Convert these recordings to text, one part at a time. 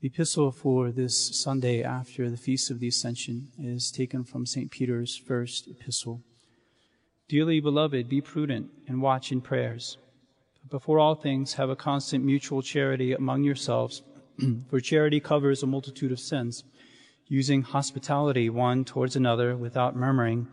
The epistle for this Sunday after the Feast of the Ascension is taken from St. Peter's first epistle. Dearly beloved, be prudent and watch in prayers. But before all things, have a constant mutual charity among yourselves, for charity covers a multitude of sins, using hospitality one towards another without murmuring,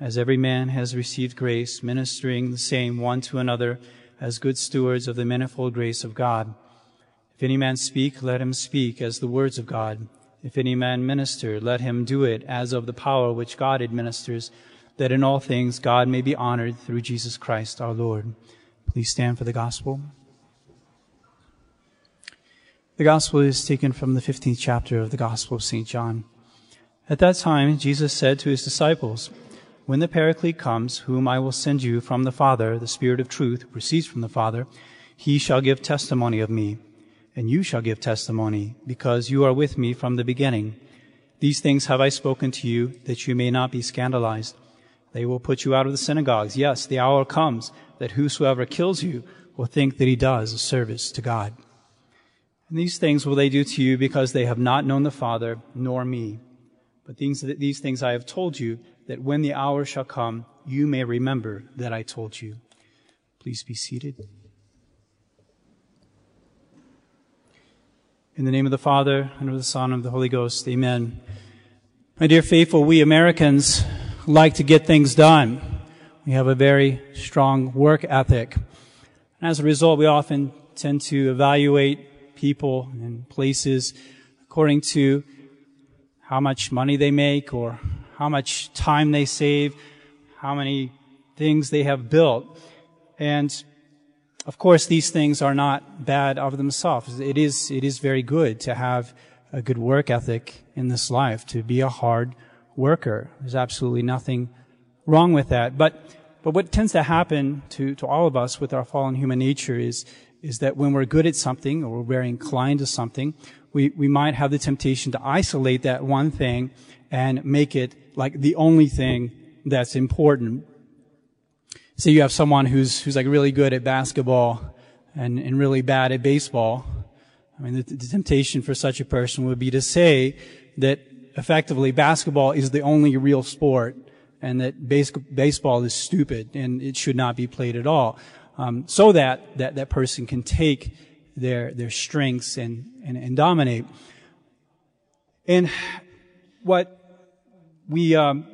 as every man has received grace, ministering the same one to another as good stewards of the manifold grace of God. If any man speak, let him speak as the words of God. If any man minister, let him do it as of the power which God administers, that in all things God may be honored through Jesus Christ our Lord. Please stand for the gospel. The gospel is taken from the 15th chapter of the Gospel of St. John. At that time, Jesus said to his disciples, When the Paraclete comes, whom I will send you from the Father, the Spirit of truth, proceeds from the Father, he shall give testimony of me and you shall give testimony, because you are with me from the beginning. These things have I spoken to you, that you may not be scandalized. They will put you out of the synagogues. Yes, the hour comes that whosoever kills you will think that he does a service to God. And these things will they do to you because they have not known the Father nor me. But these, these things I have told you, that when the hour shall come, you may remember that I told you. Please be seated. In the name of the Father, and of the Son, and of the Holy Ghost, amen. My dear faithful, we Americans like to get things done. We have a very strong work ethic. And as a result, we often tend to evaluate people and places according to how much money they make or how much time they save, how many things they have built. And of course, these things are not bad of themselves. It is, it is very good to have a good work ethic in this life, to be a hard worker. There's absolutely nothing wrong with that. But, but what tends to happen to, to all of us with our fallen human nature is, is that when we're good at something or we're very inclined to something, we, we might have the temptation to isolate that one thing and make it like the only thing that's important say you have someone who's, who's like really good at basketball and, and really bad at baseball. I mean, the, the temptation for such a person would be to say that effectively basketball is the only real sport and that base, baseball is stupid and it should not be played at all. Um, so that, that that person can take their their strengths and, and, and dominate. And what we um,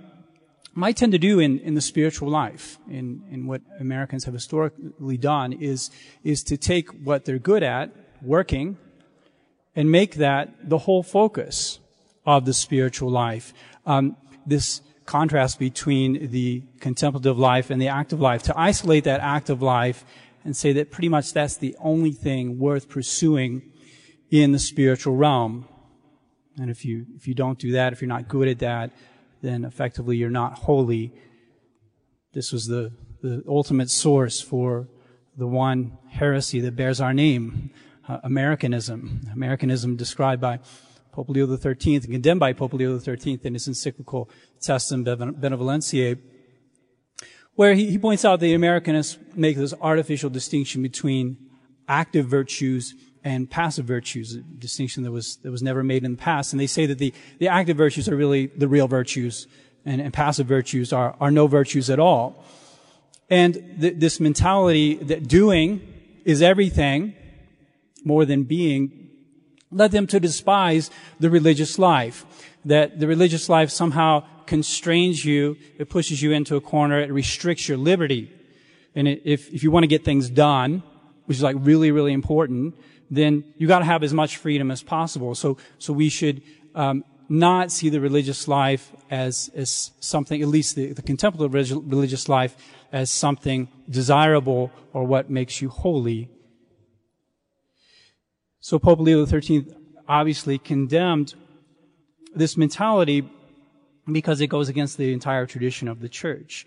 might tend to do in, in the spiritual life, in, in what Americans have historically done, is, is to take what they're good at, working, and make that the whole focus of the spiritual life. Um, this contrast between the contemplative life and the active life, to isolate that active life and say that pretty much that's the only thing worth pursuing in the spiritual realm. And if you, if you don't do that, if you're not good at that, then effectively you're not holy. This was the, the ultimate source for the one heresy that bears our name, uh, Americanism. Americanism described by Pope Leo XIII and condemned by Pope Leo XIII in his encyclical Testem Benevolentiae, where he, he points out the Americanists make this artificial distinction between active virtues and passive virtues, a distinction that was, that was never made in the past. And they say that the, the active virtues are really the real virtues and, and passive virtues are, are no virtues at all. And th- this mentality that doing is everything more than being led them to despise the religious life. That the religious life somehow constrains you, it pushes you into a corner, it restricts your liberty. And it, if, if you want to get things done, which is like really, really important, then you got to have as much freedom as possible. So, so we should um, not see the religious life as as something, at least the, the contemplative religious life, as something desirable or what makes you holy. So Pope Leo XIII obviously condemned this mentality because it goes against the entire tradition of the church.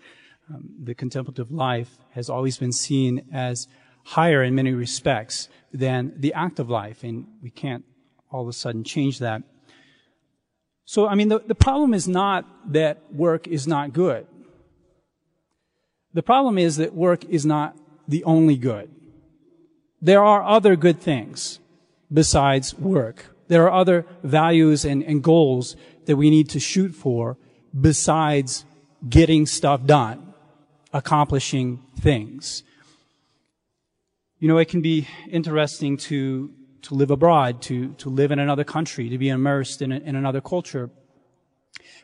Um, the contemplative life has always been seen as higher in many respects than the active life, and we can't all of a sudden change that. So, I mean, the, the problem is not that work is not good. The problem is that work is not the only good. There are other good things besides work. There are other values and, and goals that we need to shoot for besides getting stuff done, accomplishing things. You know, it can be interesting to, to live abroad, to, to live in another country, to be immersed in, a, in another culture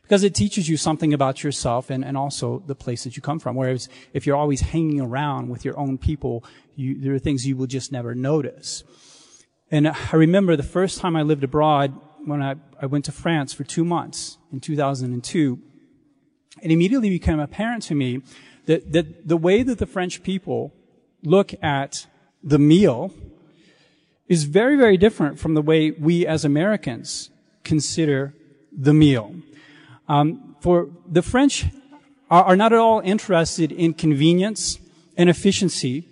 because it teaches you something about yourself and, and also the place that you come from. Whereas if you're always hanging around with your own people, you, there are things you will just never notice. And I remember the first time I lived abroad when I, I went to France for two months in 2002. It immediately became apparent to me that, that the way that the French people look at the meal is very, very different from the way we as Americans consider the meal. Um, for the French are, are not at all interested in convenience and efficiency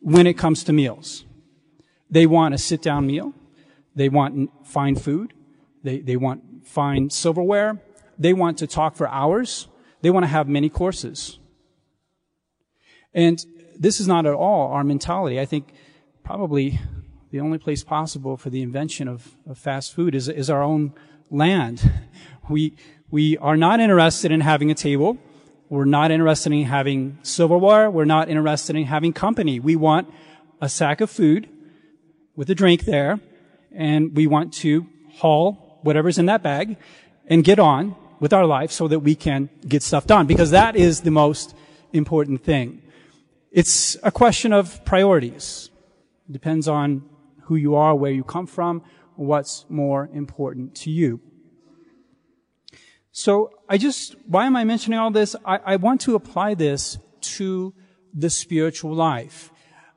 when it comes to meals. They want a sit-down meal. They want fine food. They, they want fine silverware. They want to talk for hours. They want to have many courses. And this is not at all our mentality. I think probably the only place possible for the invention of, of fast food is, is our own land. We, we are not interested in having a table. We're not interested in having silverware. We're not interested in having company. We want a sack of food with a drink there, and we want to haul whatever's in that bag and get on with our life so that we can get stuff done because that is the most important thing. It's a question of priorities. It depends on who you are, where you come from, what's more important to you. So I just, why am I mentioning all this? I, I want to apply this to the spiritual life.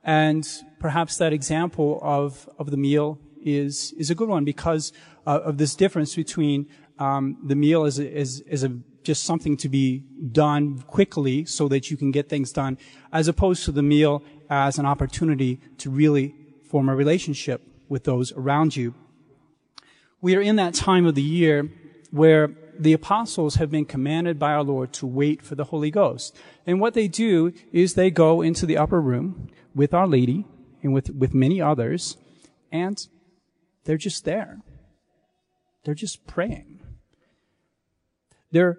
And perhaps that example of, of the meal is, is a good one because uh, of this difference between um, the meal as a, as, as a just something to be done quickly so that you can get things done, as opposed to the meal as an opportunity to really form a relationship with those around you. We are in that time of the year where the apostles have been commanded by our Lord to wait for the Holy Ghost. And what they do is they go into the upper room with Our Lady and with, with many others, and they're just there. They're just praying. They're,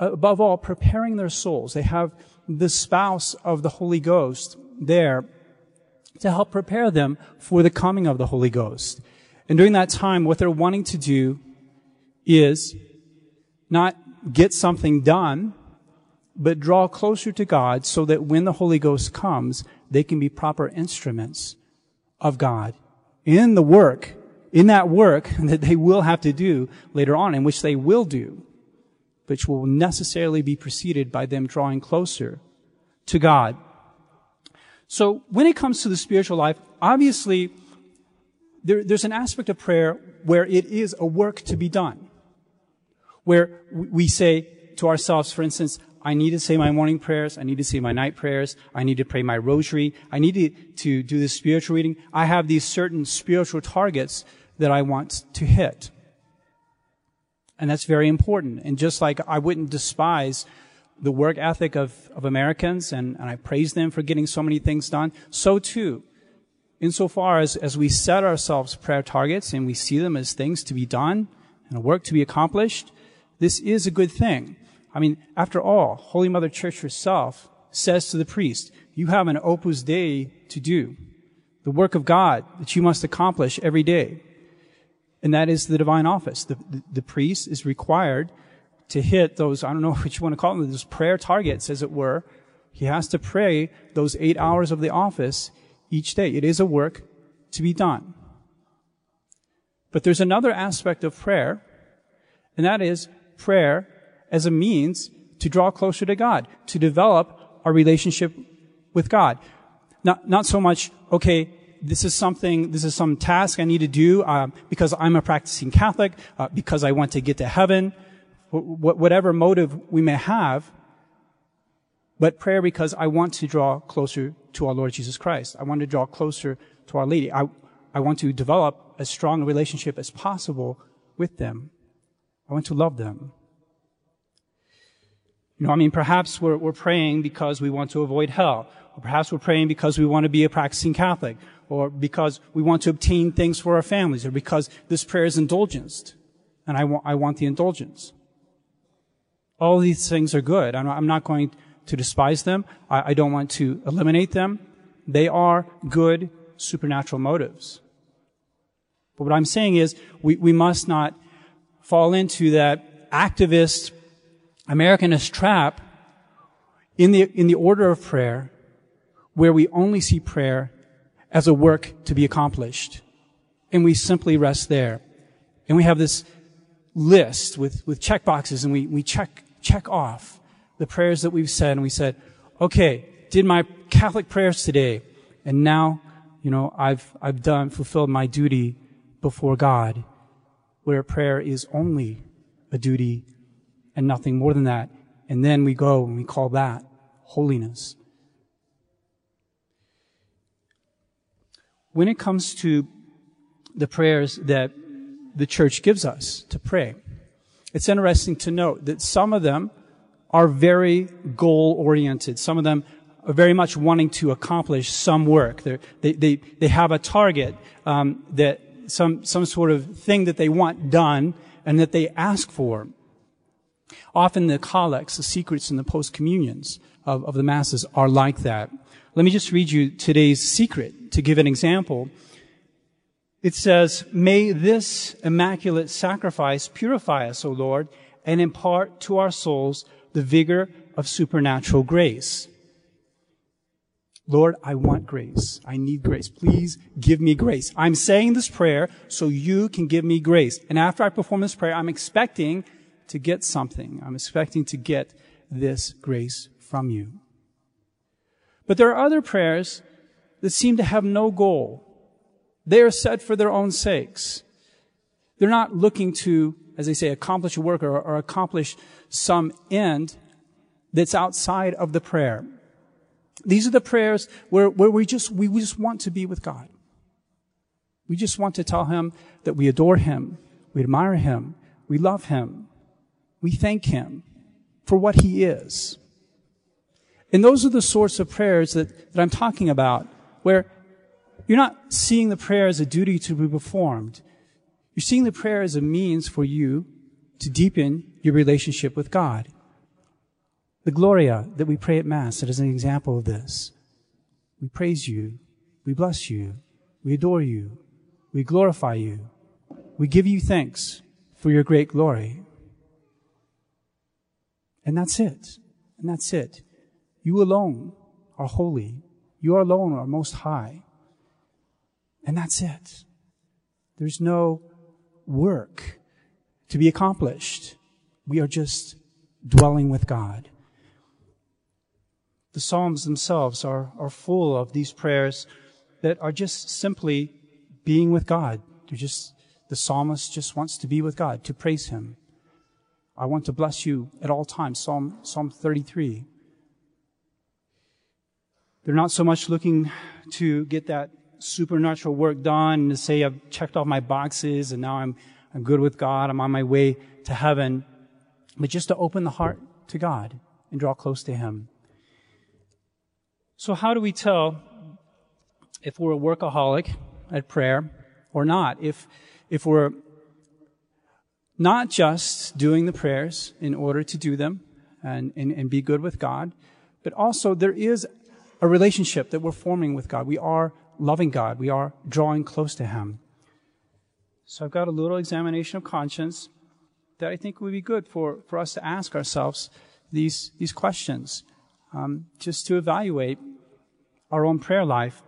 Uh, above all, preparing their souls. They have the spouse of the Holy Ghost there to help prepare them for the coming of the Holy Ghost. And during that time, what they're wanting to do is not get something done, but draw closer to God so that when the Holy Ghost comes, they can be proper instruments of God in the work, in that work that they will have to do later on, and which they will do, which will necessarily be preceded by them drawing closer to God. So when it comes to the spiritual life, obviously, there, there's an aspect of prayer where it is a work to be done where we say to ourselves, for instance, I need to say my morning prayers. I need to say my night prayers. I need to pray my rosary. I need to, to do this spiritual reading. I have these certain spiritual targets that I want to hit. And that's very important. And just like I wouldn't despise the work ethic of, of Americans and, and I praise them for getting so many things done, so too, insofar as, as we set ourselves prayer targets and we see them as things to be done and a work to be accomplished, this is a good thing. I mean, after all, Holy Mother Church herself says to the priest, you have an opus dei to do, the work of God that you must accomplish every day. And that is the divine office. The, the, the priest is required to hit those, I don't know what you want to call them, those prayer targets, as it were. He has to pray those eight hours of the office each day. It is a work to be done. But there's another aspect of prayer, and that is prayer as a means to draw closer to God, to develop our relationship with God. Not, not so much, okay, this is something, this is some task I need to do uh, because I'm a practicing Catholic, uh, because I want to get to heaven, wh- whatever motive we may have, but prayer because I want to draw closer to our Lord Jesus Christ. I want to draw closer to Our Lady. I, I want to develop as strong a relationship as possible with them. I want to love them. You know, I mean, perhaps we're, we're praying because we want to avoid hell. Perhaps we're praying because we want to be a practicing Catholic, or because we want to obtain things for our families, or because this prayer is indulgenced, and I want, I want the indulgence. All these things are good. I'm not, I'm not going to despise them. I, I don't want to eliminate them. They are good supernatural motives. But what I'm saying is we, we must not fall into that activist Americanist trap in the, in the order of prayer where we only see prayer as a work to be accomplished. And we simply rest there. And we have this list with, with check boxes and we, we check, check off the prayers that we've said and we said, okay, did my Catholic prayers today. And now, you know, I've, I've done, fulfilled my duty before God, where prayer is only a duty and nothing more than that. And then we go and we call that holiness. When it comes to the prayers that the church gives us to pray, it's interesting to note that some of them are very goal oriented. Some of them are very much wanting to accomplish some work. They're, they they they have a target um, that some some sort of thing that they want done and that they ask for. Often the collects, the secrets, and the post communions of, of the masses are like that. Let me just read you today's secret to give an example. It says, May this immaculate sacrifice purify us, O Lord, and impart to our souls the vigor of supernatural grace. Lord, I want grace. I need grace. Please give me grace. I'm saying this prayer so you can give me grace. And after I perform this prayer, I'm expecting to get something. I'm expecting to get this grace from you. But there are other prayers that seem to have no goal. They are said for their own sakes. They're not looking to, as they say, accomplish a work or, or accomplish some end that's outside of the prayer. These are the prayers where, where we just, we just want to be with God. We just want to tell Him that we adore Him, we admire Him, we love Him, we thank Him for what He is. And those are the sorts of prayers that, that I'm talking about, where you're not seeing the prayer as a duty to be performed. You're seeing the prayer as a means for you to deepen your relationship with God. The Gloria that we pray at Mass, that is an example of this. We praise you. We bless you. We adore you. We glorify you. We give you thanks for your great glory. And that's it. And that's it. You alone are holy. You alone are most high. And that's it. There's no work to be accomplished. We are just dwelling with God. The Psalms themselves are, are full of these prayers that are just simply being with God. They're just, the psalmist just wants to be with God, to praise Him. I want to bless you at all times. Psalm, Psalm 33. They're not so much looking to get that supernatural work done and to say I've checked off my boxes and now I'm, I'm good with God. I'm on my way to heaven. But just to open the heart to God and draw close to Him. So how do we tell if we're a workaholic at prayer or not? If, if we're not just doing the prayers in order to do them and, and, and be good with God, but also there is a relationship that we're forming with God. We are loving God. We are drawing close to Him. So I've got a little examination of conscience that I think would be good for, for us to ask ourselves these, these questions, um, just to evaluate our own prayer life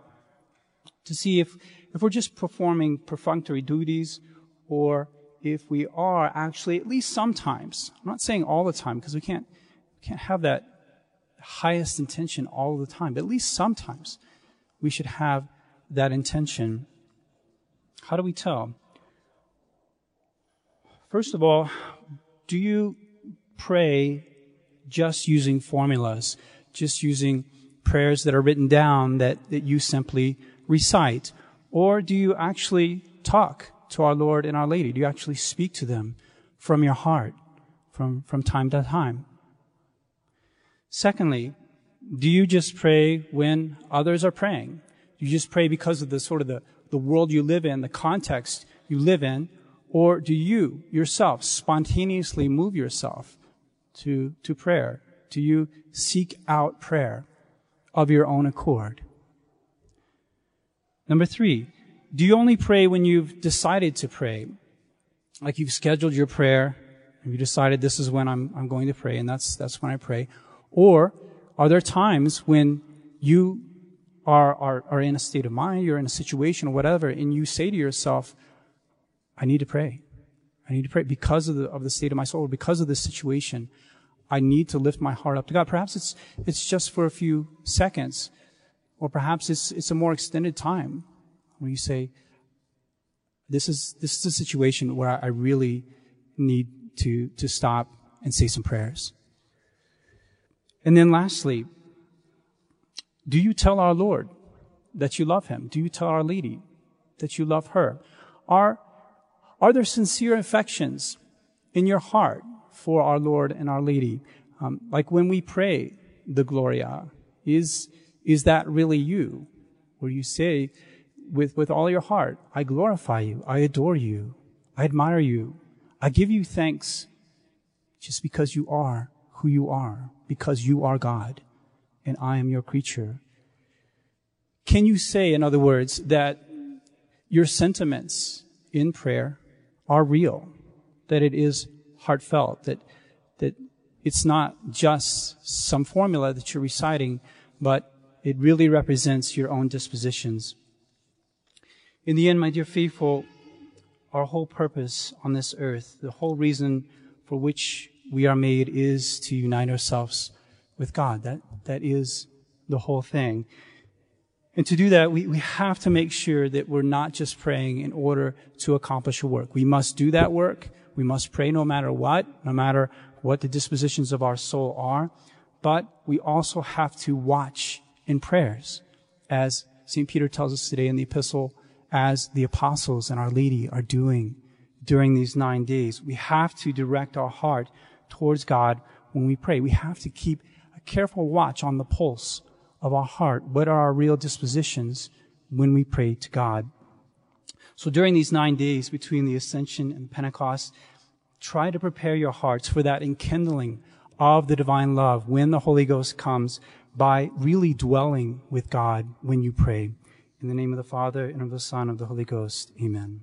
to see if, if we're just performing perfunctory duties or if we are actually, at least sometimes, I'm not saying all the time because we can't, can't have that highest intention all the time, at least sometimes we should have that intention. How do we tell? First of all, do you pray just using formulas, just using prayers that are written down that, that you simply recite? Or do you actually talk to our Lord and our Lady? Do you actually speak to them from your heart from, from time to time? Secondly, Do you just pray when others are praying? Do you just pray because of the sort of the, the world you live in, the context you live in? Or do you yourself spontaneously move yourself to, to prayer? Do you seek out prayer of your own accord? Number three, do you only pray when you've decided to pray? Like you've scheduled your prayer, and you decided this is when I'm, I'm going to pray, and that's, that's when I pray. Or are there times when you are, are, are in a state of mind, you're in a situation or whatever, and you say to yourself, I need to pray. I need to pray because of the, of the state of my soul, because of this situation. I need to lift my heart up to God. Perhaps it's, it's just for a few seconds, or perhaps it's, it's a more extended time where you say, this is, this is a situation where I really need to, to stop and say some prayers. And then lastly, do you tell our Lord that you love him? Do you tell our lady that you love her? Are, are there sincere affections in your heart for our Lord and our lady? Um, like when we pray the Gloria, is, is that really you? Where you say with, with all your heart, I glorify you, I adore you, I admire you, I give you thanks just because you are who you are, because you are God and I am your creature. Can you say, in other words, that your sentiments in prayer are real, that it is heartfelt, that, that it's not just some formula that you're reciting, but it really represents your own dispositions. In the end, my dear faithful, our whole purpose on this earth, the whole reason for which we are made is to unite ourselves with God. That, that is the whole thing. And to do that, we, we have to make sure that we're not just praying in order to accomplish a work. We must do that work. We must pray no matter what, no matter what the dispositions of our soul are. But we also have to watch in prayers, as St. Peter tells us today in the epistle, as the apostles and Our Lady are doing during these nine days. We have to direct our heart towards God when we pray. We have to keep a careful watch on the pulse of our heart. What are our real dispositions when we pray to God? So during these nine days between the Ascension and Pentecost, try to prepare your hearts for that enkindling of the divine love when the Holy Ghost comes by really dwelling with God when you pray. In the name of the Father, and of the Son, and of the Holy Ghost. Amen.